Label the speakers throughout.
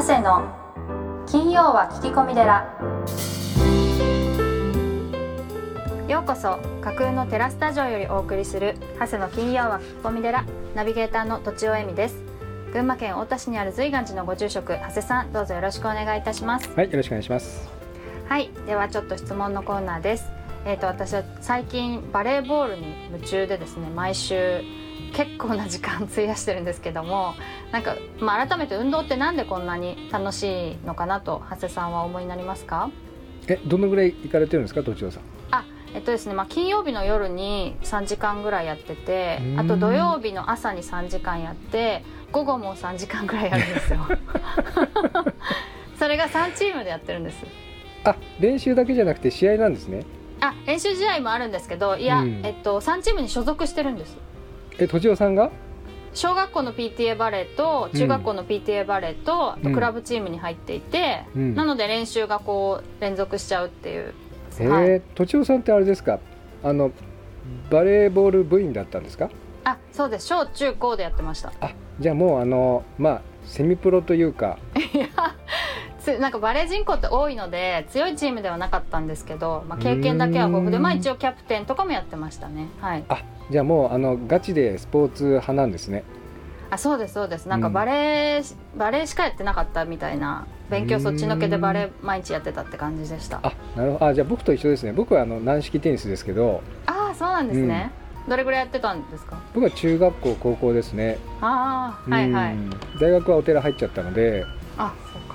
Speaker 1: 長谷の金曜は聞き込み寺。ようこそ架空のテラスタジオよりお送りする長谷の金曜は聞き込み寺。ナビゲーターのとちおえみです。群馬県太田市にある随願寺のご住職長谷さんどうぞよろしくお願いいたします。
Speaker 2: はい、よろしくお願いします。
Speaker 1: はいではちょっと質問のコーナーです。えっ、と私は最近バレーボールに夢中でですね毎週結構な時間費やしてるんですけどもなんか、まあ、改めて運動ってなんでこんなに楽しいのかなと長谷さんはお思いになりますか？
Speaker 2: え、どのぐらい行かれてるんですか、都庁さん。
Speaker 1: あえっとですね、まあ、金曜日の夜に3時間ぐらいやってて
Speaker 2: うん。
Speaker 1: あと土曜日の朝に3時間やって午後も3時間ぐらいやるんですよ。それが3チームでやってるんです。
Speaker 2: あ、練習だけじゃなくて試合なんですね。
Speaker 1: あ練習試合もあるんですけどいや、
Speaker 2: うん。
Speaker 1: えっと、3チームに所属してるんです
Speaker 2: え、都庁さんが？
Speaker 1: 小学校の PTA バレーと中学校の PTA バレーと,、あと
Speaker 2: うん
Speaker 1: クラブチームに入っていて、
Speaker 2: うん
Speaker 1: なので練習がこう連続しちゃうっていう、
Speaker 2: え
Speaker 1: はい
Speaker 2: ー、都庁さんってあれですか？あの。バレーボール部員だったんですか？
Speaker 1: あそうです小中高でやってました
Speaker 2: あ、じゃあもうあの、まあ、セミプロというか。
Speaker 1: つなんかバレー人口って多いので強いチームではなかったんですけど、まあ、経験だけは豊富で、
Speaker 2: うん
Speaker 1: まあ、一応キャプテンとかもやってましたねはい
Speaker 2: あ、じゃあもうあのガチでスポーツ派なんですね。
Speaker 1: あそうですそうですなんか
Speaker 2: うん
Speaker 1: バレー、バレーしかやってなかったみたいな勉強そっちのけでバレー毎日やってたって感じでした
Speaker 2: あ、なるほど。あ、じゃあ僕と一緒ですね。僕はあの軟式テニスですけど。
Speaker 1: ああそうなんですね、どれぐらいやってたんですか？
Speaker 2: 僕は中学校高校ですね。
Speaker 1: ああはいはい
Speaker 2: うん大学はお寺入っちゃったので。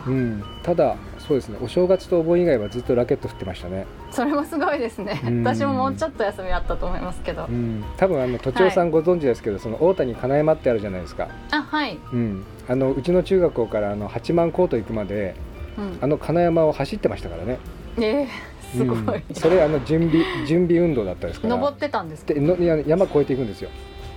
Speaker 1: う
Speaker 2: ん、ただそうですね。お正月とお盆以外はずっとラケット振ってましたね、
Speaker 1: それもすごいですね。
Speaker 2: うん。
Speaker 1: 私ももうちょっと休みあったと思いますけど、
Speaker 2: うん、多分あの都庁さんご存知ですけど、その大谷金山ってあるじゃないですか、
Speaker 1: あはい、
Speaker 2: うん、あのうちの中学校からあの八幡コート行くまで
Speaker 1: うん。
Speaker 2: あの金山を走ってましたからね。
Speaker 1: えー、すごい、
Speaker 2: うんそれあの準備 準備運動だったですから。
Speaker 1: 登ってたんですか？
Speaker 2: での山越えていくんですよ。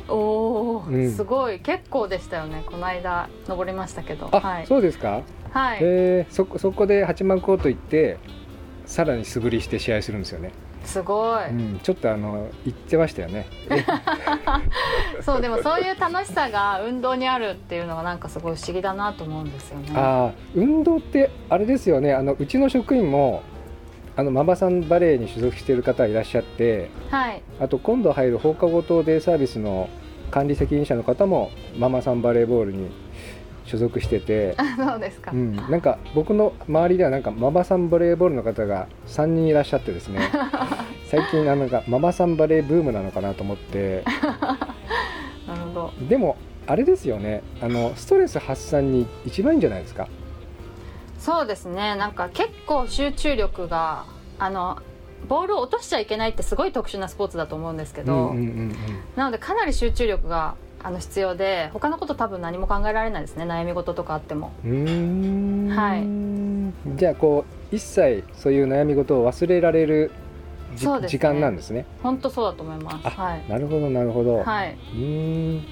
Speaker 1: おお、
Speaker 2: うん。
Speaker 1: すごい。結構でしたよね。この間登りましたけど。
Speaker 2: あ、
Speaker 1: はい。
Speaker 2: そうですか、
Speaker 1: はい、
Speaker 2: えーそこそこで八幡コート行ってさらに素振りして試合するんですよね、
Speaker 1: すごい、
Speaker 2: うん、ちょっとあの行ってましたよね。
Speaker 1: そうでもそういう楽しさが運動にあるっていうのがなんかすごい不思議だなと思うんですよね。
Speaker 2: ああ運動ってあれですよね。あのうちの職員もあのママさんバレーに所属している方いらっしゃって
Speaker 1: はい。
Speaker 2: あと今度入る放課後等デイサービスの管理責任者の方もママさんバレーボールに所属してて、
Speaker 1: あそうですか、
Speaker 2: うん、なんか僕の周りではなんかママさんバレーボールの方が3人いらっしゃってですね。最近なんかママさんバレーブームなのかなと思って。
Speaker 1: なるほど。
Speaker 2: でもあれですよね。あのストレス発散に一番いいんじゃないですか。
Speaker 1: そうですね。なんか結構集中力があのボールを落としちゃいけないってすごい特殊なスポーツだと思うんですけど、なのでかなり集中力があの必要で他のこと多分何も考えられないですね。悩み事とかあっても。はい。
Speaker 2: じゃあこう一切そういう悩み事を忘れられるじ
Speaker 1: そうですね。
Speaker 2: 時間なんですね。
Speaker 1: 本当そうだと思います。
Speaker 2: あ
Speaker 1: はい。
Speaker 2: なるほどなるほど、
Speaker 1: はい、
Speaker 2: うーん。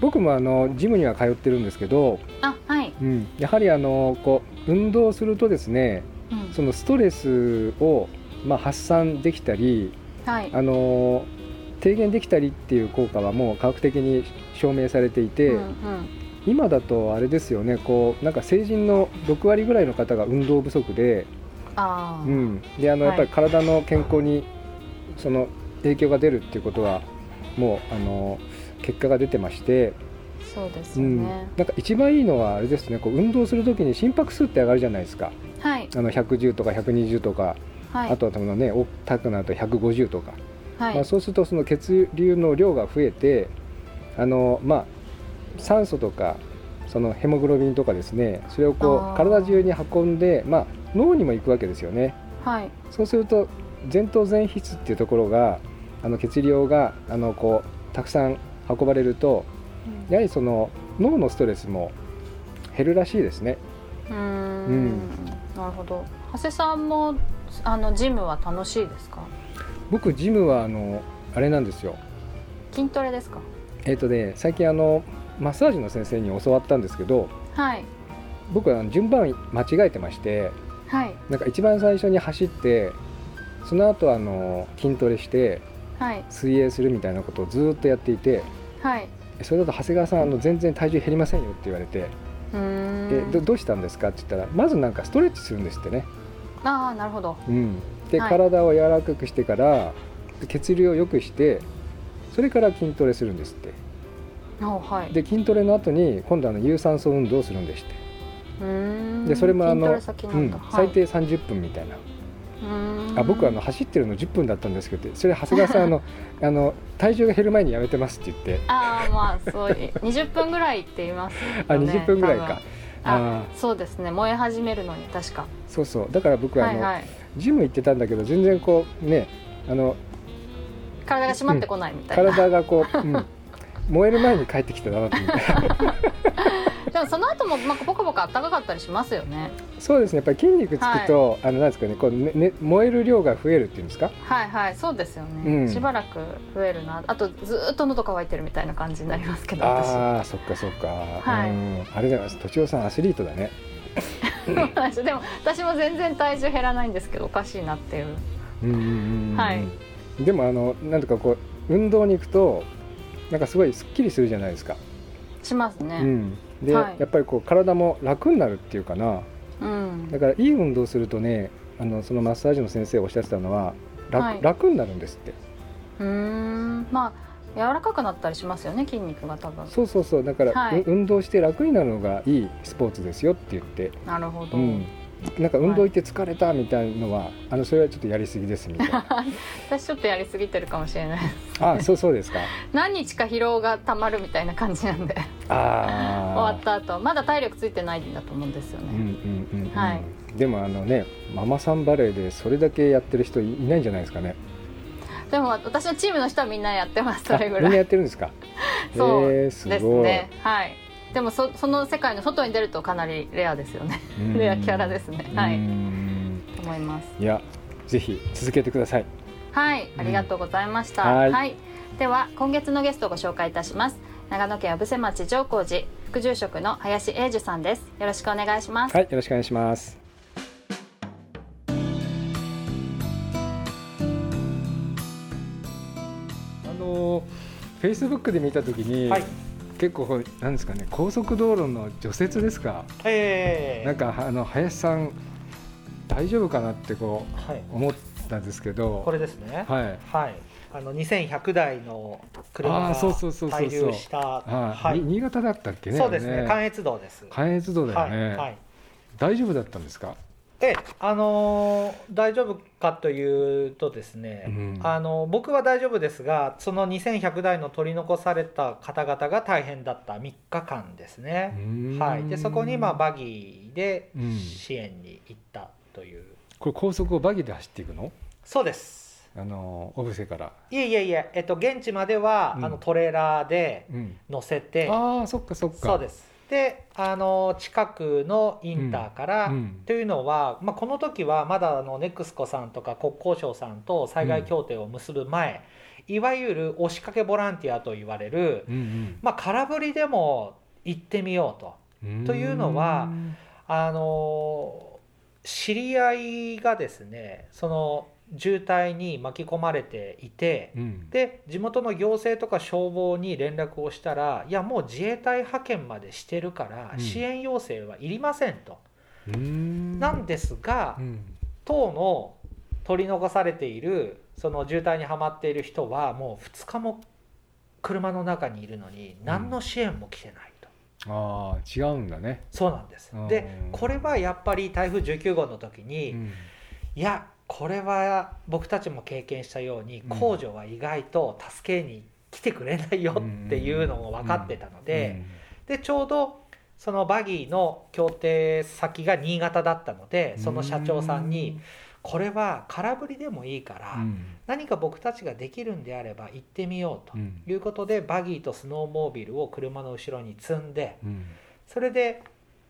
Speaker 2: 僕もあのジムには通ってるんですけど、
Speaker 1: あはい、
Speaker 2: うん、やはりあのこう運動するとですね
Speaker 1: うん。
Speaker 2: そのストレスを、まあ、発散できたり
Speaker 1: はい。
Speaker 2: あの低減できたりっていう効果はもう科学的に証明されていて、
Speaker 1: うんうん。
Speaker 2: 今だとあれですよねこうなんか成人の6割ぐらいの方が運動不足で,、
Speaker 1: ああ、
Speaker 2: うん、であの
Speaker 1: はい
Speaker 2: やっぱり体の健康にその影響が出るっていうことはもうあの結果が出てまして、
Speaker 1: そうです
Speaker 2: うん、なんか一番いいのはあれですねこう運動するときに心拍数って上がるじゃないですか。
Speaker 1: はい。
Speaker 2: あの110とか120とか、
Speaker 1: はい。
Speaker 2: あとは多分ね高くなると150とか、
Speaker 1: はい、
Speaker 2: まあ、そうするとその血流の量が増えてあの、まあ、酸素とかそのヘモグロビンとかですねそれをこう体中に運んで、まあ、脳にも行くわけですよね。
Speaker 1: はい。
Speaker 2: そうすると前頭前皮っていうところがあの血流があのこうたくさん運ばれるとやはりその脳のストレスも減るらしいですね。
Speaker 1: うーん。
Speaker 2: うん。
Speaker 1: なるほど。長谷さんもあのジムは楽しいですか？
Speaker 2: 僕ジムはあのあれなんですよ。
Speaker 1: 筋トレですか？
Speaker 2: えっ、とね最近あのマッサージの先生に教わったんですけど
Speaker 1: はい。
Speaker 2: 僕は順番間違えてまして
Speaker 1: はい。
Speaker 2: なんか一番最初に走ってその後あの筋トレして
Speaker 1: はい。
Speaker 2: 水泳するみたいなことをずーっとやっていて
Speaker 1: はい。
Speaker 2: それだと長谷川さんあの全然体重減りませんよって言われて
Speaker 1: うーん。
Speaker 2: でどどうしたんですかって言ったらまずなんかストレッチするんですってね、
Speaker 1: ああなるほど。
Speaker 2: うん、で、
Speaker 1: はい。
Speaker 2: 体を柔らかくしてから血流を良くしてそれから筋トレするんですって。
Speaker 1: あはい。
Speaker 2: で筋トレの後に今度あの有酸素運動をするんでして。でそれもあのうん、
Speaker 1: はい。
Speaker 2: 最低30分みたいな、
Speaker 1: うーん。
Speaker 2: あ僕あの走ってるの10分だったんですけどそれ長谷川さんあの あの体重が減る前にやめてますって言って。
Speaker 1: ああまあそうい20分ぐらいって言いますよね
Speaker 2: あ20分ぐらいか。
Speaker 1: あ
Speaker 2: あ
Speaker 1: そうですね。燃え始めるのに確か。
Speaker 2: そうそう。だから僕はあの、
Speaker 1: はいはい。
Speaker 2: ジム行ってたんだけど全然こうねあの
Speaker 1: 体が締まってこないみたいな、
Speaker 2: 体がこう、うん、燃える前に帰ってきたなと思って。
Speaker 1: でもその後もまあポカポカ暖かかったりしますよね。
Speaker 2: そうですね。やっぱり筋肉つくと、あのなんですかねこうねね燃える量が増えるっていうんですか？
Speaker 1: はいはいそうですよね、
Speaker 2: うん。
Speaker 1: しばらく増えるな。あとずーっと喉乾いてるみたいな感じになりますけど私
Speaker 2: ああそっかそっか、
Speaker 1: はい。
Speaker 2: うん。あれだよとちおさんアスリートだね。
Speaker 1: でも私も全然体重減らないんですけどおかしいなっていう。
Speaker 2: うんうんうんうん。
Speaker 1: はい
Speaker 2: でもあのなんとかこう運動に行くとなんかすごいすっきりするじゃないですか、
Speaker 1: しますね。
Speaker 2: うん、で、
Speaker 1: はい。
Speaker 2: やっぱりこう体も楽になるっていうかな。
Speaker 1: うん、
Speaker 2: だからいい運動するとねあのそのマッサージの先生がおっしゃってたのは楽,、
Speaker 1: はい。
Speaker 2: 楽になるんですって。
Speaker 1: うーん。まあ柔らかくなったりしますよね筋肉が多分。
Speaker 2: そうそうそう。だから、
Speaker 1: はい。う
Speaker 2: 運動して楽になるのがいいスポーツですよって言って、
Speaker 1: なるほど、
Speaker 2: うん、なんか運動行って疲れたみたいのは、あのそれはちょっとやりすぎですみたいな。
Speaker 1: 私ちょっとやりすぎてるかもしれないです。
Speaker 2: あそうそうですか。
Speaker 1: 何日か疲労がたまるみたいな感じなんで。終
Speaker 2: ああ
Speaker 1: わった後。まだ体力ついてないんだと思うんですよ
Speaker 2: うんう
Speaker 1: ね、
Speaker 2: んうんうん、
Speaker 1: はい。
Speaker 2: でもあのねママさんバレーでそれだけやってる人いいないんじゃないですかね。
Speaker 1: でも私のチームの人はみんなやってますそれぐ
Speaker 2: あみんな
Speaker 1: らい
Speaker 2: やってるんですか？
Speaker 1: そうですね。はいでもそその世界の外に出るとかなりレアですよね。
Speaker 2: うん。
Speaker 1: レアキャラですね。はい。思います。
Speaker 2: いやぜひ続けてください。
Speaker 1: はい。ありがとうございました、
Speaker 2: うんはい。
Speaker 1: はい、では今月のゲストをご紹介いたします。長野県小布施町上高寺副住職の林英樹さんです。よろしくお願いします、
Speaker 2: はいよろしくお願いします。あのフェイスブックで見たときに、
Speaker 3: はい
Speaker 2: 結構なんですかね高速道路の除雪ですか？
Speaker 3: ええ
Speaker 2: なんかあの林さん大丈夫かなってこ
Speaker 3: はい、
Speaker 2: う思ったんですけど
Speaker 3: これですね。
Speaker 2: はい
Speaker 3: はい。あの2100台の車が
Speaker 2: あーそうそうそうそうそう
Speaker 3: 滞留した。
Speaker 2: はい、新潟だったっけね
Speaker 3: そうですね。関越道です。
Speaker 2: 関越道だよね、
Speaker 3: はい。はい。
Speaker 2: 大丈夫だったんですか？
Speaker 3: で、あのー大丈夫かというとですね、
Speaker 2: うん
Speaker 3: あの僕は大丈夫ですが、その2100台の取り残された方々が大変だった3日間ですね。はい。で、そこにまあバギーで
Speaker 2: うん
Speaker 3: 支援に行ったという。
Speaker 2: これ高速をバギで走っていくの？
Speaker 3: そうです。
Speaker 2: あの小布施から、
Speaker 3: いえいえいえ、えっと現地までは、
Speaker 2: うん
Speaker 3: あのトレーラーで
Speaker 2: うん、
Speaker 3: 乗せて。
Speaker 2: ああそっかそっか
Speaker 3: そうですであの近くのインターから、
Speaker 2: うん
Speaker 3: というのは、まあ、この時はまだあのネクスコさんとか国交省さんと災害協定を結ぶ前、いわゆる押しかけボランティアと言われる、
Speaker 2: うん。
Speaker 3: まあ、空振りでも行ってみようと。
Speaker 2: うん。
Speaker 3: というのはあの知り合いがですねその渋滞に巻き込まれていて、
Speaker 2: うん。
Speaker 3: で地元の行政とか消防に連絡をしたらいやもう自衛隊派遣までしてるから
Speaker 2: うん。
Speaker 3: 支援要請はいりませんと、
Speaker 2: うん。
Speaker 3: なんですが、
Speaker 2: うん。
Speaker 3: 当の取り残されているその渋滞にはまっている人はもう2日も車の中にいるのに何の支援も来てないと、
Speaker 2: ああ違うんだね、
Speaker 3: そうなんです。
Speaker 2: うん。
Speaker 3: でこれはやっぱり台風19号の時に、
Speaker 2: うん。
Speaker 3: いやこれは僕たちも経験したように
Speaker 2: うん。
Speaker 3: 工場は意外と助けに来てくれないよっていうのも分かってたので、でちょうどそのバギーの協定先が新潟だったのでその社長さんに「これは空振りでもいいから
Speaker 2: うん。
Speaker 3: 何か僕たちができるんであれば行ってみよう」と
Speaker 2: うん。
Speaker 3: いうことでバギーとスノーモービルを車の後ろに積んで
Speaker 2: うん。
Speaker 3: それで、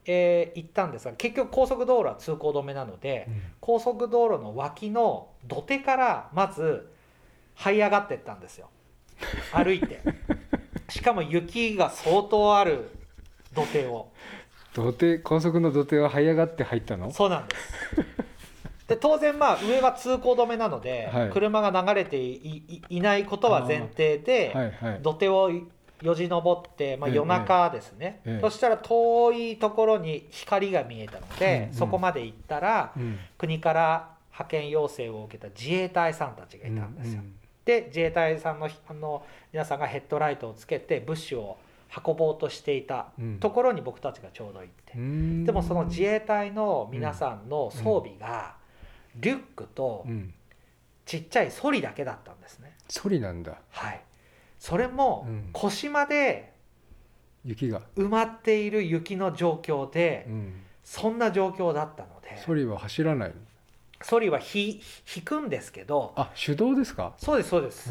Speaker 3: えー行ったんですが結局高速道路は通行止めなので高速道路の脇の土手からまず這い上がってったんですよ。歩いて。しかも雪が相当ある土手を。
Speaker 2: 土手高速の土手は這い上がって入ったの？
Speaker 3: そうなんです。で当然まあ上は通行止めなので、
Speaker 2: はい。
Speaker 3: 車が流れていいいないことは前提で、
Speaker 2: はいはい。
Speaker 3: 土手をよじ登って、まあ、
Speaker 2: ええ
Speaker 3: 夜中ですね、
Speaker 2: ええ
Speaker 3: そしたら遠いところに光が見えたので、
Speaker 2: うんうん。
Speaker 3: そこまで行ったら
Speaker 2: うん。
Speaker 3: 国から派遣要請を受けた自衛隊さんたちがいたんですよ、で自衛隊さんのあの皆さんがヘッドライトをつけて物資を運ぼうとしていた
Speaker 2: うん。
Speaker 3: ところに僕たちがちょうど行って、
Speaker 2: うん。
Speaker 3: でもその自衛隊の皆さんの装備がリュックと
Speaker 2: うん。
Speaker 3: ちっちゃいソリだけだったんですね。
Speaker 2: ソリなんだ。
Speaker 3: はいそれも
Speaker 2: うん。
Speaker 3: 腰まで
Speaker 2: 雪が、
Speaker 3: 埋まっている雪の状況で
Speaker 2: うん、
Speaker 3: そんな状況だったので
Speaker 2: ソリは走らない
Speaker 3: ソリはひ引くんですけど
Speaker 2: あ手動ですか？
Speaker 3: そうですそうです。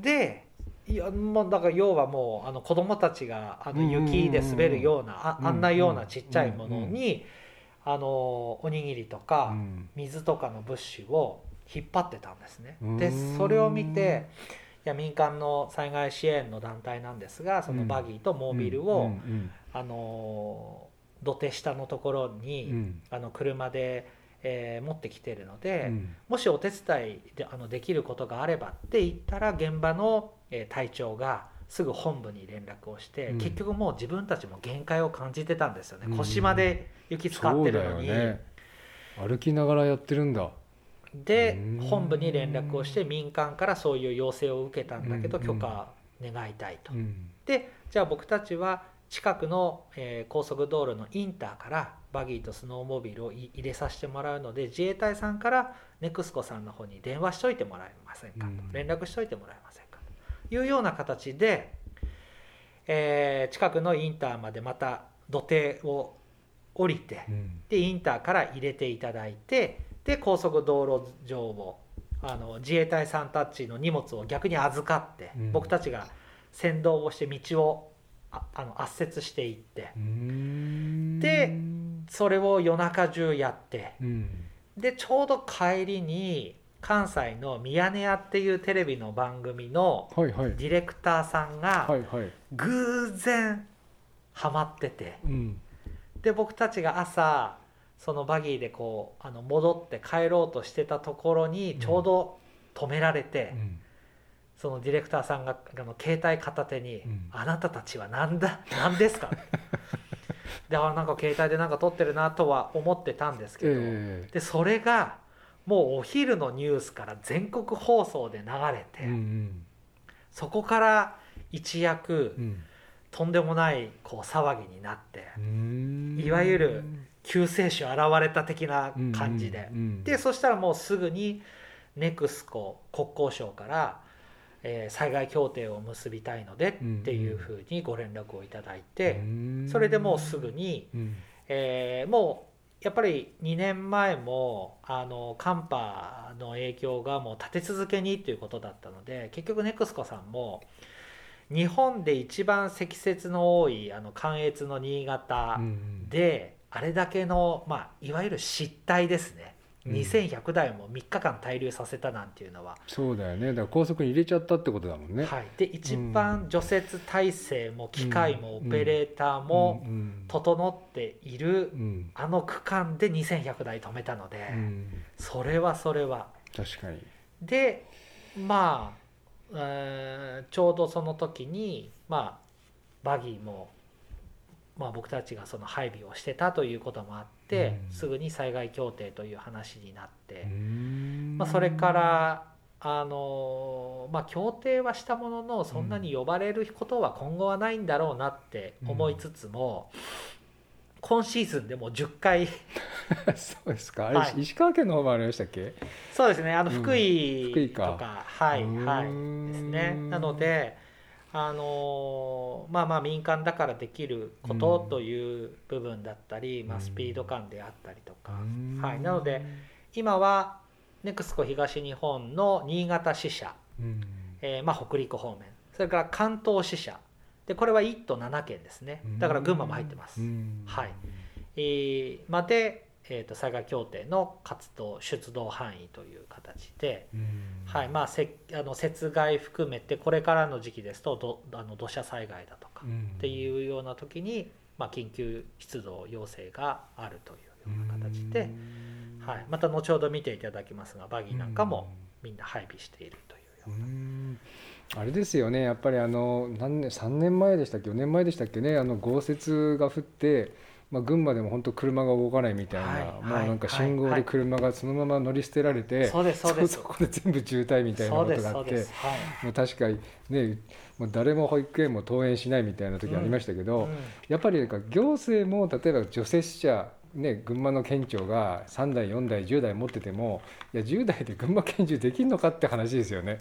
Speaker 3: でいやもうだから要はもうあの子供たちがあの雪で滑るようなあ
Speaker 2: うん
Speaker 3: あんなようなちっちゃいものにあのおにぎりと
Speaker 2: う
Speaker 3: か
Speaker 2: ん。
Speaker 3: 水とかの物資を引っ張ってたんですね。
Speaker 2: うん。
Speaker 3: でそれを見ていや民間の災害支援の団体なんですがそのバギーとモービル
Speaker 2: うん
Speaker 3: を
Speaker 2: うん。
Speaker 3: あの土手下のところ
Speaker 2: う
Speaker 3: に
Speaker 2: ん。
Speaker 3: あの車でえー持ってきてるので、
Speaker 2: うん。
Speaker 3: もしお手伝いであのできることがあればって言ったら現場の、えー隊長がすぐ本部に連絡をして、
Speaker 2: うん。
Speaker 3: 結局もう自分たちも限界を感じてたんですよね、
Speaker 2: うん。
Speaker 3: 腰まで雪使ってるのに、
Speaker 2: ね。歩きながらやってるんだ
Speaker 3: で
Speaker 2: うん。
Speaker 3: 本部に連絡をして民間からそういう要請を受けたんだけど
Speaker 2: うん
Speaker 3: 許可願いたいと。
Speaker 2: うん。
Speaker 3: でじゃあ僕たちは近くの、えー高速道路のインターからバギーとスノーモービルをい入れさせてもらうので自衛隊さんからネクスコさんの方に電話しといてもらえませんかと、
Speaker 2: うん。
Speaker 3: 連絡しといてもらえませんかと。いうような形で、えー近くのインターまでまた土手を降りて
Speaker 2: うん。
Speaker 3: でインターから入れていただいてで高速道路上をあの自衛隊さんたちの荷物を逆に預かって、
Speaker 2: うん。
Speaker 3: 僕たちが先導をして道をああの圧雪していって。でそれを夜中中やって。
Speaker 2: うん。
Speaker 3: でちょうど帰りに関西の「ミヤネ屋」っていうテレビの番組のディレクターさんが偶然ハマってて。
Speaker 2: うん。
Speaker 3: で僕たちが朝そのバギーでこうあの戻って帰ろうとしてたところにちょうど止められて、
Speaker 2: うん。
Speaker 3: そのディレクターさんがあの携帯片手に「
Speaker 2: うん。
Speaker 3: あなたたちは何だ？何ですか? 」であなんか携帯でなんか撮ってるなとは思ってたんですけど、
Speaker 2: え
Speaker 3: でそれがもうお昼のニュースから全国放送で流れて、
Speaker 2: えうん。
Speaker 3: そこから一躍
Speaker 2: うん。
Speaker 3: とんでもないこう騒ぎになって
Speaker 2: うん。
Speaker 3: いわゆる救世主現れた的な感じで。
Speaker 2: うんうん。
Speaker 3: で。そしたらもうすぐにネクスコ国交省から、えー災害協定を結びたいのでっていうふうにご連絡をいただいて、
Speaker 2: うん
Speaker 3: それでもうすぐに、
Speaker 2: うん。
Speaker 3: えーもうやっぱり2年前もあの寒波の影響がもう立て続けにということだったので結局ネクスコさんも日本で一番積雪の多いあの関越の新潟、
Speaker 2: うん。
Speaker 3: であれだけの、まあ、いわゆる失態ですね、
Speaker 2: うん。
Speaker 3: 2100台も3日間滞留させたなんていうのは、
Speaker 2: そうだよね。だから高速に入れちゃったってことだもんね。
Speaker 3: はい、で一番除雪体制も機械もオペレーターも
Speaker 2: うん。
Speaker 3: 整っている
Speaker 2: うん。
Speaker 3: あの区間で2100台止めたので、
Speaker 2: うん。
Speaker 3: それはそれは。
Speaker 2: 確かに。
Speaker 3: でまあ、えーちょうどその時にまあバギーも、まあ、僕たちがその配備をしてたということもあって、
Speaker 2: うん。
Speaker 3: すぐに災害協定という話になって、
Speaker 2: うん。
Speaker 3: まあ、それからあのまあ協定はしたもののそんなに呼ばれることは今後はないんだろうなって思いつつも、今シーズンでも10回
Speaker 2: そうですか？
Speaker 3: はい。
Speaker 2: 石川県の方もありましたっけ？
Speaker 3: そうですね。あの
Speaker 2: うん。
Speaker 3: 福井
Speaker 2: 福井
Speaker 3: とか,、
Speaker 2: か
Speaker 3: はい
Speaker 2: うん
Speaker 3: はいですね。なのであのーまあまあ民間だからできること
Speaker 2: うん
Speaker 3: という部分だったり、まあ、
Speaker 2: うん
Speaker 3: スピード感であったりとか、
Speaker 2: うん。
Speaker 3: はい、なので今はネクスコ東日本の新潟支社、
Speaker 2: うん。
Speaker 3: えーまあ、北陸方面。それから関東支社。でこれは1都7県ですね。だから群馬も入ってます、
Speaker 2: うん。
Speaker 3: はい。えーまで、えー、と災害協定の活動出動範囲という形で、
Speaker 2: うん。
Speaker 3: はいまあ、せあの雪害含めてこれからの時期ですとどあの土砂災害だとか
Speaker 2: うん。
Speaker 3: っていうような時に、まあ、緊急出動要請があるというような形で、はい、また後ほど見ていただきますがバギーなんかもみんな配備しているというような。
Speaker 2: うん。あれですよねやっぱりあの何年3年前でしたっけ？4年前でしたっけね？あの豪雪が降って、まあ、群馬でも本当車が動かないみたいな、
Speaker 3: はい
Speaker 2: もう
Speaker 3: はい
Speaker 2: なんか信号で車がそのまま乗り捨てられて、
Speaker 3: そうですそ
Speaker 2: そこで全部渋滞みたいなことがあって
Speaker 3: はい。
Speaker 2: もう確かにねもう誰も保育園も登園しないみたいな時ありましたけど、
Speaker 3: うん
Speaker 2: やっぱりなんか行政も例えば除雪車ね、群馬の県庁が3台4台10台持っててもいや10台で群馬県中できるのかって話ですよね。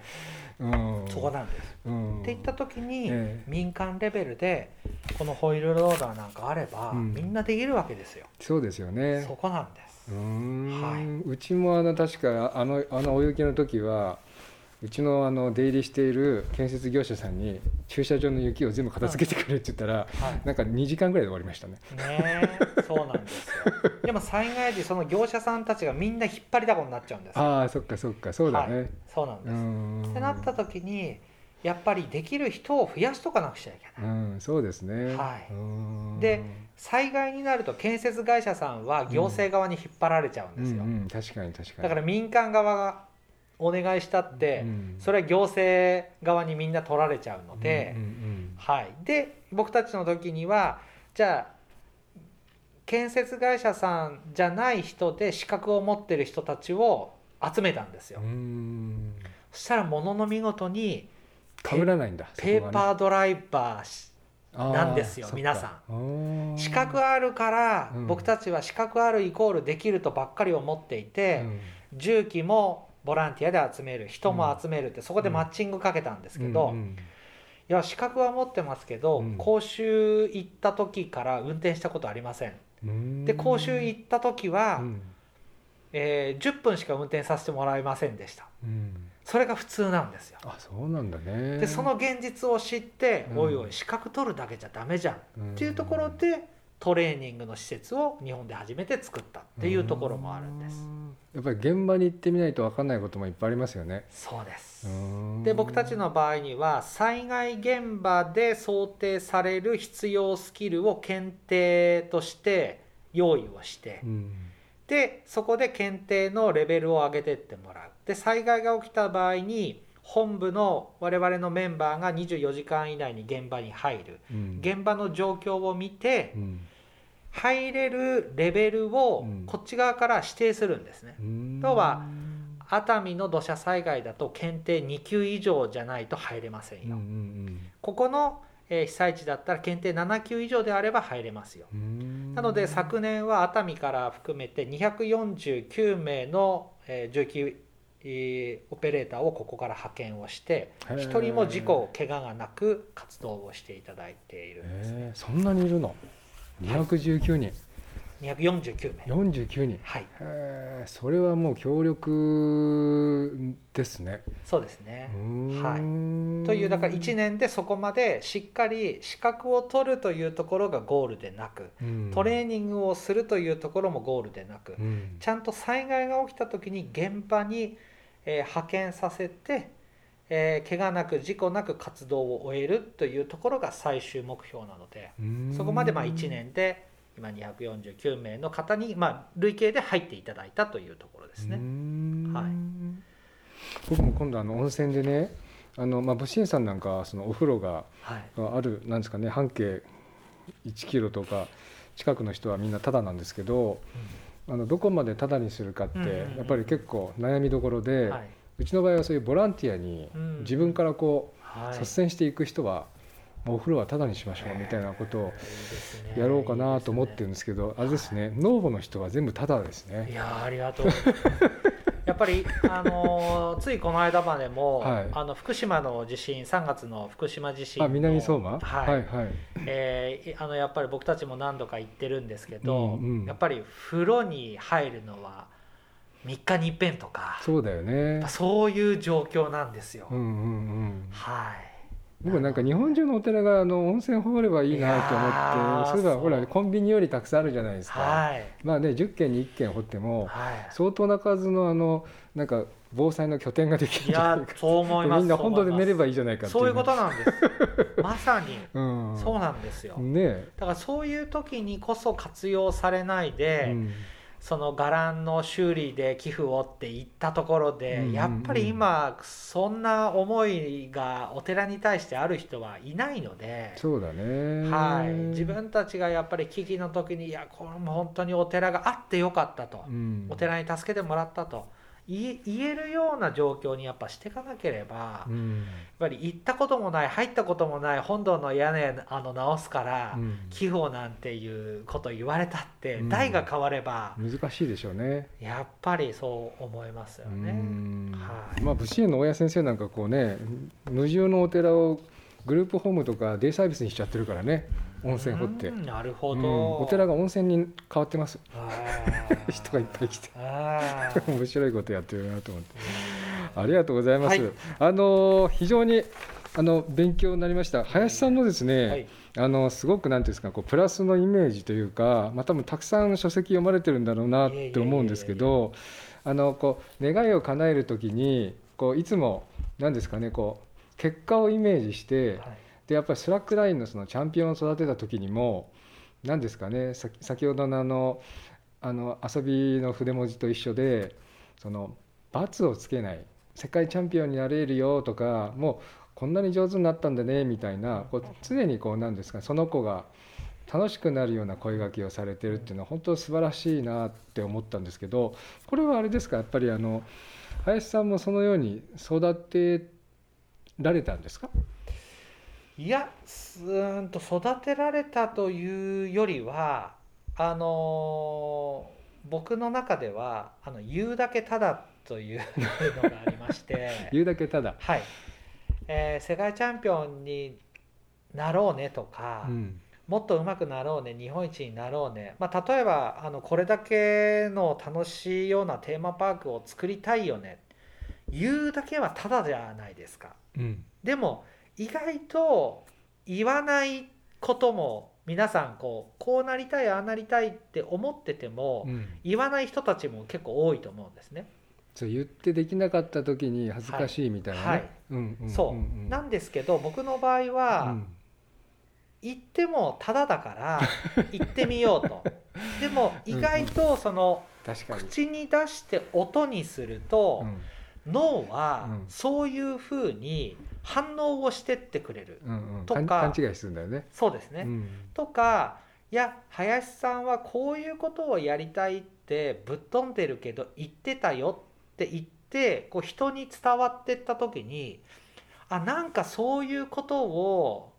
Speaker 2: うん、
Speaker 3: そこなんです。
Speaker 2: うん、
Speaker 3: っていった時に、
Speaker 2: ええ。
Speaker 3: 民間レベルでこのホイールローダーなんかあれば、
Speaker 2: うん。
Speaker 3: みんなできるわけですよ、
Speaker 2: そうですよね。
Speaker 3: そこなんです、
Speaker 2: うーん、
Speaker 3: はい。う
Speaker 2: ちもあの確かあのあの大雪の時はうちのあの出入りしている建設業者さんに駐車場の雪を全部片付けてくれって言ったら、
Speaker 3: はい。
Speaker 2: なんか2時間ぐらいで終わりましたね。
Speaker 3: ねえ。そうなんですよ。でも災害時その業者さんたちがみんな引っ張りだこになっちゃうんです
Speaker 2: ああそっかそっか。そうだね。う
Speaker 3: そうなんです、
Speaker 2: ん。
Speaker 3: ってなった時にやっぱりできる人を増やしとかなくちゃいけない、
Speaker 2: うんそうですね。
Speaker 3: はい。
Speaker 2: うん。
Speaker 3: で災害になると建設会社さんは行政側に引っ張られちゃうんですよ、
Speaker 2: うんうん、確かに確かに。
Speaker 3: だから民間側がお願いしたって、
Speaker 2: うん
Speaker 3: それは行政側にみんな取られちゃうので、
Speaker 2: うんうん
Speaker 3: はい、で僕たちの時にはじゃあ建設会社さんじゃない人で資格を持ってる人たちを集めたんですよ、
Speaker 2: うん。うん
Speaker 3: そしたらものの見事に
Speaker 2: 被らないんだ。
Speaker 3: ペー
Speaker 2: ー
Speaker 3: パードライバーしなんですよ皆さ
Speaker 2: ん。
Speaker 3: 資格あるから、
Speaker 2: うん。
Speaker 3: 僕たちは資格あるイコールできるとばっかり思っていて、重機もボランティアで集める人も集めるってそこでマッチングかけたんですけど、
Speaker 2: うん
Speaker 3: いや資格は持ってますけど、
Speaker 2: うん。
Speaker 3: 講習行った時から運転したことありません。
Speaker 2: うん。
Speaker 3: で講習行った時は、
Speaker 2: うん。
Speaker 3: えー10分しか運転させてもらえませんでした。
Speaker 2: うん
Speaker 3: それが普通なんですよ。
Speaker 2: あそうなんだね。
Speaker 3: でその現実を知って、
Speaker 2: うん。
Speaker 3: おいおい資格取るだけじゃダメじゃん。っ
Speaker 2: うん。
Speaker 3: ていうところでトレーニングの施設を日本で初めて作ったっていうところもあるんです。
Speaker 2: うん。やっぱり現場に行ってみないと分かんないこともいっぱいありますよね。
Speaker 3: そうです。
Speaker 2: うん
Speaker 3: で僕たちの場合には災害現場で想定される必要スキルを検定として用意をして
Speaker 2: うん
Speaker 3: でそこで検定のレベルを上げてってもらうで災害が起きた場合に本部の我々のメンバーが24時間以内に現場に入る。
Speaker 2: うん。
Speaker 3: 現場の状況を見て
Speaker 2: うん。
Speaker 3: 入れるレベルを
Speaker 2: うん。
Speaker 3: こっち側から指定するんですね。
Speaker 2: うん。
Speaker 3: 要は熱海の土砂災害だと検定2級以上じゃないと入れませんよ、
Speaker 2: うんうん。
Speaker 3: ここのえー被災地だったら検定7級以上であれば入れますよ。
Speaker 2: うん。
Speaker 3: なので昨年は熱海から含めて249名のえー重機えーオペレーターをここから派遣をして一人も事故怪我がなく活動をしていただいているんですね。
Speaker 2: そんなにいるの？219人、
Speaker 3: 249名。
Speaker 2: 49人。
Speaker 3: はい。
Speaker 2: それはもう強力ですね。
Speaker 3: そうですね。
Speaker 2: はい。
Speaker 3: というだから1年でそこまでしっかり資格を取るというところがゴールでなくトレーニングをするというところもゴールでなく
Speaker 2: うん。
Speaker 3: ちゃんと災害が起きた時に現場に、えー派遣させて、えー怪我なく事故なく活動を終えるというところが最終目標なので
Speaker 2: うん。
Speaker 3: そこまでまあ1年で今249名の方にまあ累計で入っていただいたというところです
Speaker 2: う
Speaker 3: ね。
Speaker 2: ん。
Speaker 3: はい。
Speaker 2: 僕も今度あの温泉でねあの、まあ、物心さんなんかはそのお風呂が
Speaker 3: はい。
Speaker 2: あるなんですかね半径1キロとか近くの人はみんなタダなんですけどあのどこまでタダにするかって
Speaker 3: うんうんうん。
Speaker 2: やっぱり結構悩みどころで、
Speaker 3: はい。う
Speaker 2: ちの場合はそういうボランティアに
Speaker 3: うん。
Speaker 2: 自分からこう
Speaker 3: はい。
Speaker 2: 率先していく人は、お風呂はタダにしましょうみたいなことをやろうかなと思ってるんですけどあれですね農母の人は全部タダです
Speaker 3: い
Speaker 2: ね。
Speaker 3: やーありがとう。やっぱり、あのーついこの間までも、
Speaker 2: はい。
Speaker 3: あの福島の地震3月の福島地震の
Speaker 2: あ南相馬、
Speaker 3: はい。
Speaker 2: はいはい。
Speaker 3: えーあのやっぱり僕たちも何度か行ってるんですけど、
Speaker 2: うんうん。
Speaker 3: やっぱり風呂に入るのは3日に一遍とか
Speaker 2: そうだよね。
Speaker 3: そういう状況なんですよ、
Speaker 2: うんうんうん。
Speaker 3: はい
Speaker 2: 僕なんか日本中のお寺があの温泉掘ればいいなと思ってそういえばほらコンビニよりたくさんあるじゃないですか、
Speaker 3: はい。
Speaker 2: まあね10軒に1軒掘っても
Speaker 3: はい。
Speaker 2: 相当な数のあのなんか防災の拠点ができるん
Speaker 3: いや
Speaker 2: じゃないか
Speaker 3: そう思います
Speaker 2: みんな本当で寝れば
Speaker 3: い
Speaker 2: いいじゃないか
Speaker 3: そういうことなんです。まさに。
Speaker 2: うん。
Speaker 3: そうなんですよ、
Speaker 2: ね
Speaker 3: だからそういう時にこそ活用されないで、
Speaker 2: うん
Speaker 3: その伽藍の修理で寄付をって言ったところで、やっぱり今そんな思いがお寺に対してある人はいないので、
Speaker 2: そうだね。
Speaker 3: はい、自分たちがやっぱり危機の時にいやこれも本当にお寺があってよかったと、
Speaker 2: うん。
Speaker 3: お寺に助けてもらったと言えるような状況にやっぱしていかなければ、やっ
Speaker 2: うん
Speaker 3: ぱり行ったこともない入ったこともない本堂の屋根あの直すから、
Speaker 2: うん。
Speaker 3: 寄付をなんていうこと言われたって、
Speaker 2: うん。
Speaker 3: 代が変われば
Speaker 2: 難しいでしょうね。
Speaker 3: やっぱりそう思いますよ
Speaker 2: う
Speaker 3: ね。
Speaker 2: ん。
Speaker 3: はい。
Speaker 2: まあ武士園の大家先生なんかこうね無住のお寺をグループホームとかデイサービスにしちゃってるからね温泉掘って、
Speaker 3: うんなるほ
Speaker 2: うん。
Speaker 3: ど、
Speaker 2: お寺が温泉に変わってます。人がいっぱい来て。面白いことやってるなと思って。ありがとうございます、
Speaker 3: はい。
Speaker 2: あの非常にあの勉強になりました。林さんのですね、
Speaker 3: はい。
Speaker 2: あのすごくなんていうんですかこうプラスのイメージというか、まあ、多分たくさん書籍読まれてるんだろうなって思うんですけどあのこう願いを叶える時にこういつも何ですかねこう結果をイメージして
Speaker 3: はい
Speaker 2: でやっぱりスラックラインのそのチャンピオンを育てた時にも何ですかね先ほどのあのあの遊びの筆文字と一緒でその罰をつけない世界チャンピオンになれるよとかもうこんなに上手になったんだねみたいなこう常にこうなんですかその子が楽しくなるような声掛けをされてるっていうのは本当素晴らしいなって思ったんですけどこれはあれですかやっぱりあの林さんもそのように育てられたんですか？
Speaker 3: いやすーんと育てられたというよりはあのー僕の中ではあの言うだけただというのがありまして。
Speaker 2: 言うだけただ、
Speaker 3: はい、えー世界チャンピオンになろうねとか、
Speaker 2: うん。
Speaker 3: もっと上手くなろうね日本一になろうね、まあ、例えばあのこれだけの楽しいようなテーマパークを作りたいよね。言うだけはただじゃないですか。
Speaker 2: うん。
Speaker 3: でも意外と言わないことも皆さんこうこうなりたいああなりたいって思ってても、
Speaker 2: うん。
Speaker 3: 言わない人たちも結構多いと思うんですね。
Speaker 2: そう言ってできなかった時に恥ずかしいみたいなね、
Speaker 3: はい。
Speaker 2: うんうん
Speaker 3: そう、なんですけど僕の場合は、
Speaker 2: うん。
Speaker 3: 言ってもただだから 言ってみようと。でも意外とその
Speaker 2: 確かに、
Speaker 3: 口に出して音にすると
Speaker 2: うん。
Speaker 3: 脳は
Speaker 2: うん。
Speaker 3: そういうふうに反応をしてってくれる。とか。
Speaker 2: 勘勘違いするんだよね。
Speaker 3: そうですね、
Speaker 2: うん。
Speaker 3: とかいや林さんはこういうことをやりたいってぶっ飛んでるけど言ってたよって言ってこう人に伝わってった時にあなんかそういうことを、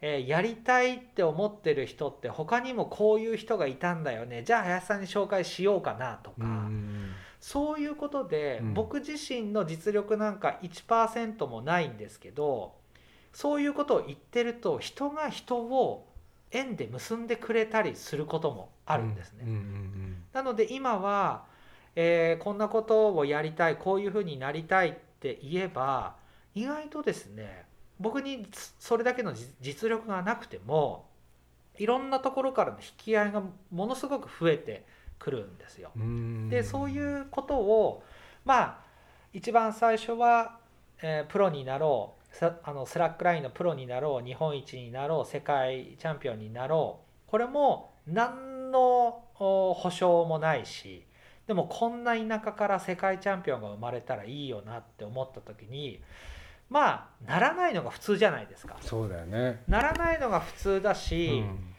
Speaker 3: えーやりたいって思ってる人って他にもこういう人がいたんだよね。じゃあ林さんに紹介しようかなとか、
Speaker 2: うん
Speaker 3: そういうことで、
Speaker 2: うん
Speaker 3: 僕自身の実力なんか1%もないんですけどそういうことを言ってると人が人を縁で結んでくれたりすることもあるんですね。なので今は、えーこんなことをやりたいこういうふうになりたいって言えば意外とですね僕にそれだけの実実力がなくてもいろんなところからの引き合いがものすごく増えてくるんですよ。でそういうことをまあ一番最初は、えープロになろうさあのスラックラインのプロになろう日本一になろう世界チャンピオンになろうこれも何のお保証もないしでもこんな田舎から世界チャンピオンが生まれたらいいよなって思った時にまあならないのが普通じゃないですか。
Speaker 2: そうだよね。
Speaker 3: ならないのが普通だろ
Speaker 2: う
Speaker 3: し、
Speaker 2: ん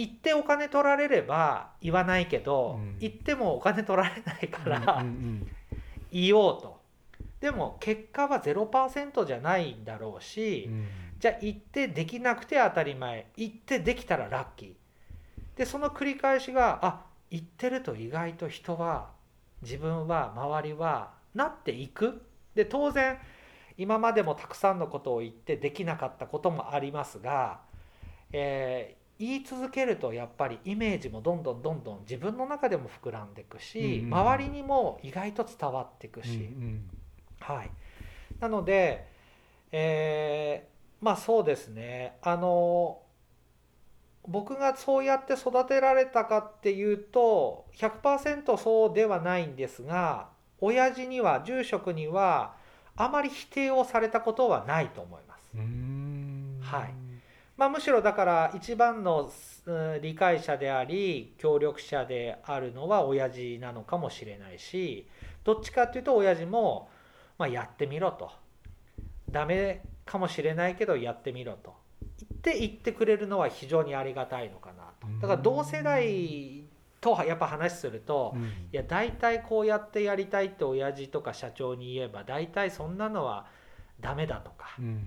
Speaker 3: 言ってお金取られれば言わないけど、
Speaker 2: うん。
Speaker 3: 言ってもお金取られないから、言おうと。でも結果は0%じゃないんだろうし、
Speaker 2: うん。
Speaker 3: じゃあ言ってできなくて当たり前。言ってできたらラッキー。でその繰り返しがあ言ってると意外と人は自分は周りはなっていく。で当然今までもたくさんのことを言ってできなかったこともありますが、えー言い続けるとやっぱりイメージもどんどんどんどん自分の中でも膨らんでいくし、
Speaker 2: うんうん
Speaker 3: 周りにも意外と伝わっていくし、
Speaker 2: うん
Speaker 3: はい、なので、えーまあそうですね。あの僕がそうやって育てられたかっていうと100%そうではないんですが親父には住職にはあまり否定をされたことはないと思います。
Speaker 2: うんうん。
Speaker 3: はいまあ、むしろだから一番のうん理解者であり協力者であるのは親父なのかもしれないしどっちかっていうと親父も、まあ、やってみろと。ダメかもしれないけどやってみろと。言って言ってくれるのは非常にありがたいのかなと。だから同世代とやっぱ話すると、
Speaker 2: うん。
Speaker 3: いや大体こうやってやりたいって親父とか社長に言えば大体そんなのはダメだとか、
Speaker 2: うん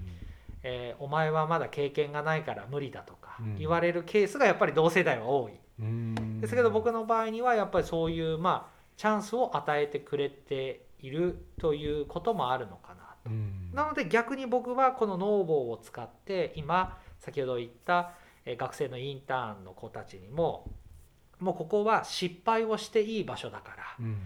Speaker 3: えーお前はまだ経験がないから無理だとか
Speaker 2: うん
Speaker 3: 言われるケースがやっぱり同世代は多い。
Speaker 2: うん
Speaker 3: ですけど僕の場合にはやっぱりそういうまあチャンスを与えてくれているということもあるのかなと。
Speaker 2: うん
Speaker 3: なので逆に僕はこのノーボーを使って今先ほど言ったえー学生のインターンの子たちにももうここは失敗をしていい場所だから
Speaker 2: うん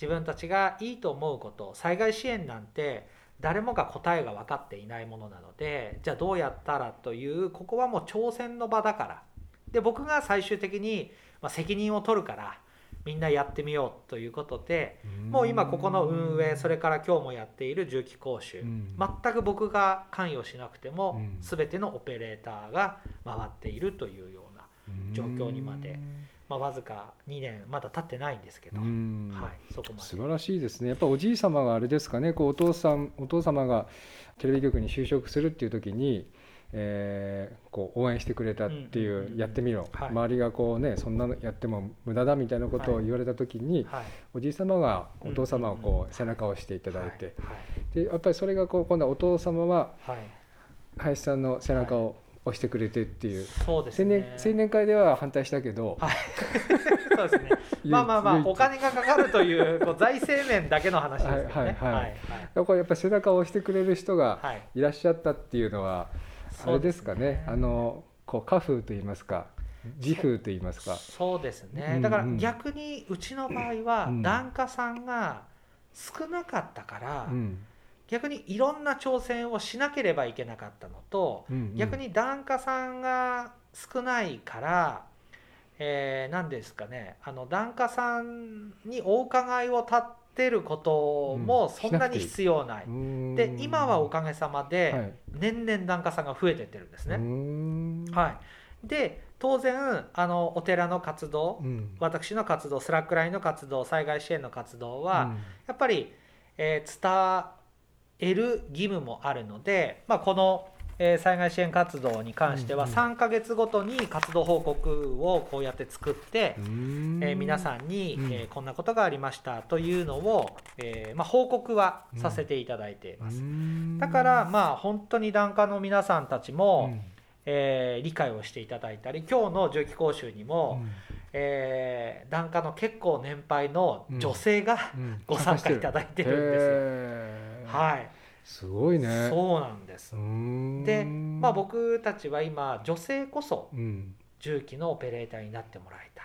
Speaker 3: 自分たちがいいと思うこと災害支援なんて誰もが答えが分かっていないものなのでじゃあどうやったらというここはもう挑戦の場だから。で僕が最終的に、まあ、責任を取るからみんなやってみようということでもう今ここの運営それから今日もやっている重機講習
Speaker 2: うん。
Speaker 3: 全く僕が関与しなくても
Speaker 2: うん。
Speaker 3: 全てのオペレーターが回っているというような、状況にまでまあ、わずか2年まだ経ってないんですけど、
Speaker 2: うん。
Speaker 3: はい、そこまで。
Speaker 2: 素晴らしいですね。やっぱおじい様があれですかね。こうお父さんお父様がテレビ局に就職するっていう時に、えーこう応援してくれたっていう,、
Speaker 3: うんうんうん
Speaker 2: やってみろ、
Speaker 3: はい。
Speaker 2: 周りがこうねそんなのやっても無駄だみたいなことを言われた時に、
Speaker 3: はい。
Speaker 2: おじい様が
Speaker 3: うん
Speaker 2: お父様をこう背中を押していただいて、
Speaker 3: はい。
Speaker 2: でやっぱりそれがこう今度はお父様は
Speaker 3: はい。
Speaker 2: 林さんの背中を押してくれてっていう、
Speaker 3: そうです
Speaker 2: 青年
Speaker 3: ね
Speaker 2: 青年会では反対したけど、
Speaker 3: はい。そうですね。まあまあまあお金がかかるというこう財政面だけの話ですけどね。
Speaker 2: はいはいはい。
Speaker 3: はい
Speaker 2: だからやっぱり背中を押してくれる人が
Speaker 3: はい。
Speaker 2: いらっしゃったっていうのは、あれですかね。
Speaker 3: ね
Speaker 2: あのこう家風と言いますか自風と言いますか。
Speaker 3: そうです
Speaker 2: うんうん。
Speaker 3: ねだから逆にうちの場合は
Speaker 2: うん。
Speaker 3: 檀家さんが少なかったから
Speaker 2: うん
Speaker 3: 逆にいろんな挑戦をしなければいけなかったのと
Speaker 2: うんうん。
Speaker 3: 逆に檀家さんが少ないから、えー、何ですかねあの檀家さんにお伺いを立てることも
Speaker 2: うん。
Speaker 3: そんなに必要ない。
Speaker 2: うーん
Speaker 3: で今はおかげさま
Speaker 2: はい。
Speaker 3: で年々檀家さんが増えてってるんですね。
Speaker 2: ん。
Speaker 3: はい、で当然あのお寺の活動
Speaker 2: うん。
Speaker 3: 私の活動スラックラインの活動災害支援の活動は、
Speaker 2: うん。
Speaker 3: やっぱり、えー伝える義務もあるので、まあ、この、えー災害支援活動に関しては
Speaker 2: うんうん
Speaker 3: 3ヶ月ごとに活動報告をこうやって作って
Speaker 2: う、ーん。
Speaker 3: えー皆さんに、
Speaker 2: うん。
Speaker 3: えーこんなことがありましたというのを、えーまあ、報告はさせていただいています。
Speaker 2: うーん。
Speaker 3: だからまあ本当に檀家の皆さんたち
Speaker 2: う
Speaker 3: も、
Speaker 2: ん。
Speaker 3: えー理解をしていただいたり今日の重機講習にも、
Speaker 2: うん。
Speaker 3: えー檀家の結構年配の女性が、
Speaker 2: うん。
Speaker 3: ご参加いただいてるんですよ。はい、
Speaker 2: すごいね。
Speaker 3: そうなんです。で、まあ、僕たちは今女性こそ
Speaker 2: うん。
Speaker 3: 重機のオペレーターになってもらいたい。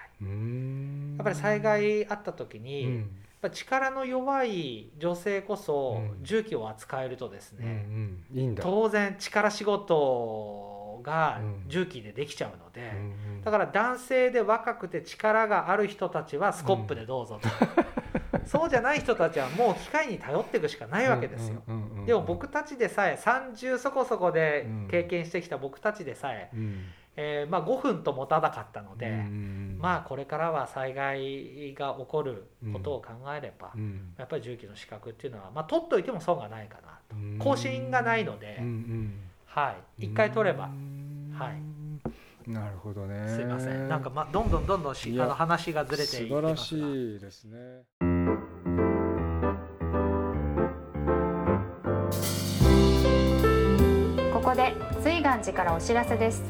Speaker 3: やっぱり災害あった時に、やっ
Speaker 2: うん
Speaker 3: ぱり力の弱い女性こそ
Speaker 2: うん。
Speaker 3: 重機を扱えるとです
Speaker 2: うん
Speaker 3: ね、
Speaker 2: うん。いいんだ。
Speaker 3: 当然力仕事が
Speaker 2: うん。
Speaker 3: 重機でできちゃうので、だから男性で若くて力がある人たちはスコップでどうぞと、そうじゃない人たちはもう機械に頼っていくしかないわけですよ。でも僕たちでさえ30そこそこで
Speaker 2: うん
Speaker 3: 経験してきた僕たちでさえ、
Speaker 2: うん。
Speaker 3: えーまあ、5分と持たなかったので、
Speaker 2: うんうん
Speaker 3: まあこれからは災害が起こることを考えれば、
Speaker 2: うん。
Speaker 3: やっぱり重機の資格っていうのは、まあ、取っといても損がないかなと。
Speaker 2: うん。
Speaker 3: 更新がないので
Speaker 2: うんうん
Speaker 3: はい。一回取れば
Speaker 2: うん
Speaker 3: はい。
Speaker 2: なるほどね。
Speaker 3: すいません。なんか、まあ、どんどんどんどんあの話がずれてい
Speaker 2: 素
Speaker 3: ってますが。
Speaker 2: 晴らしいですね
Speaker 1: で瑞岩寺からお知らせです。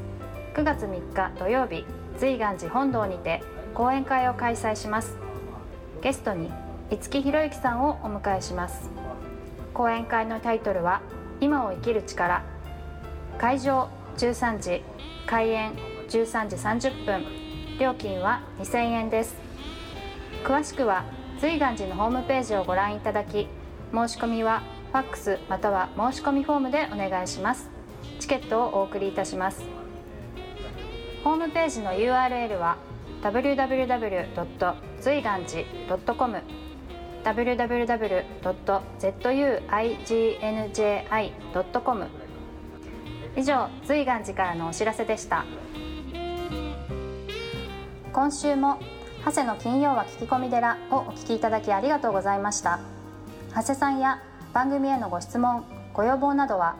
Speaker 1: 9月3日土曜日瑞岩寺本堂にて講演会を開催します。ゲストに五木ひろゆきさんをお迎えします。講演会のタイトルは今を生きる力。会場13時開演13時30分。料金は2000円です。詳しくは瑞岩寺のホームページをご覧いただき申し込みはファックスまたは申し込みフォームでお願いします。ケットをお送りいたします。ホームページの URL は www. 随願寺 .com www.zuiganji.com 以上随願寺からのお知らせでした。今週も長谷の金曜は聞き込み寺をお聞きいただきありがとうございました。長谷さんや番組へのご質問ご要望などは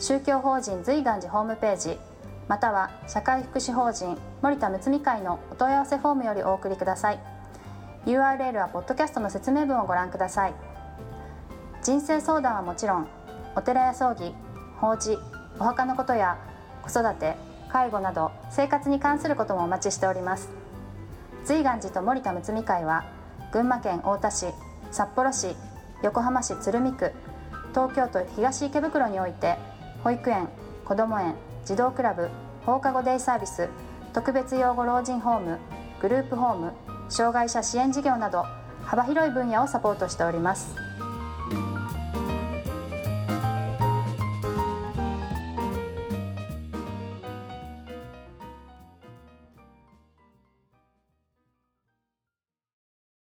Speaker 1: 宗教法人随願寺ホームページまたは社会福祉法人森田睦美会のお問い合わせフォームよりお送りください。URL はポッドキャストの説明文をご覧ください。人生相談はもちろんお寺や葬儀法事お墓のことや子育て介護など生活に関することもお待ちしております。随願寺と森田睦美会は群馬県太田市札幌市横浜市鶴見区東京都東池袋において保育園こども園児童クラブ放課後デイサービス特別養護老人ホームグループホーム障害者支援事業など幅広い分野をサポートしております。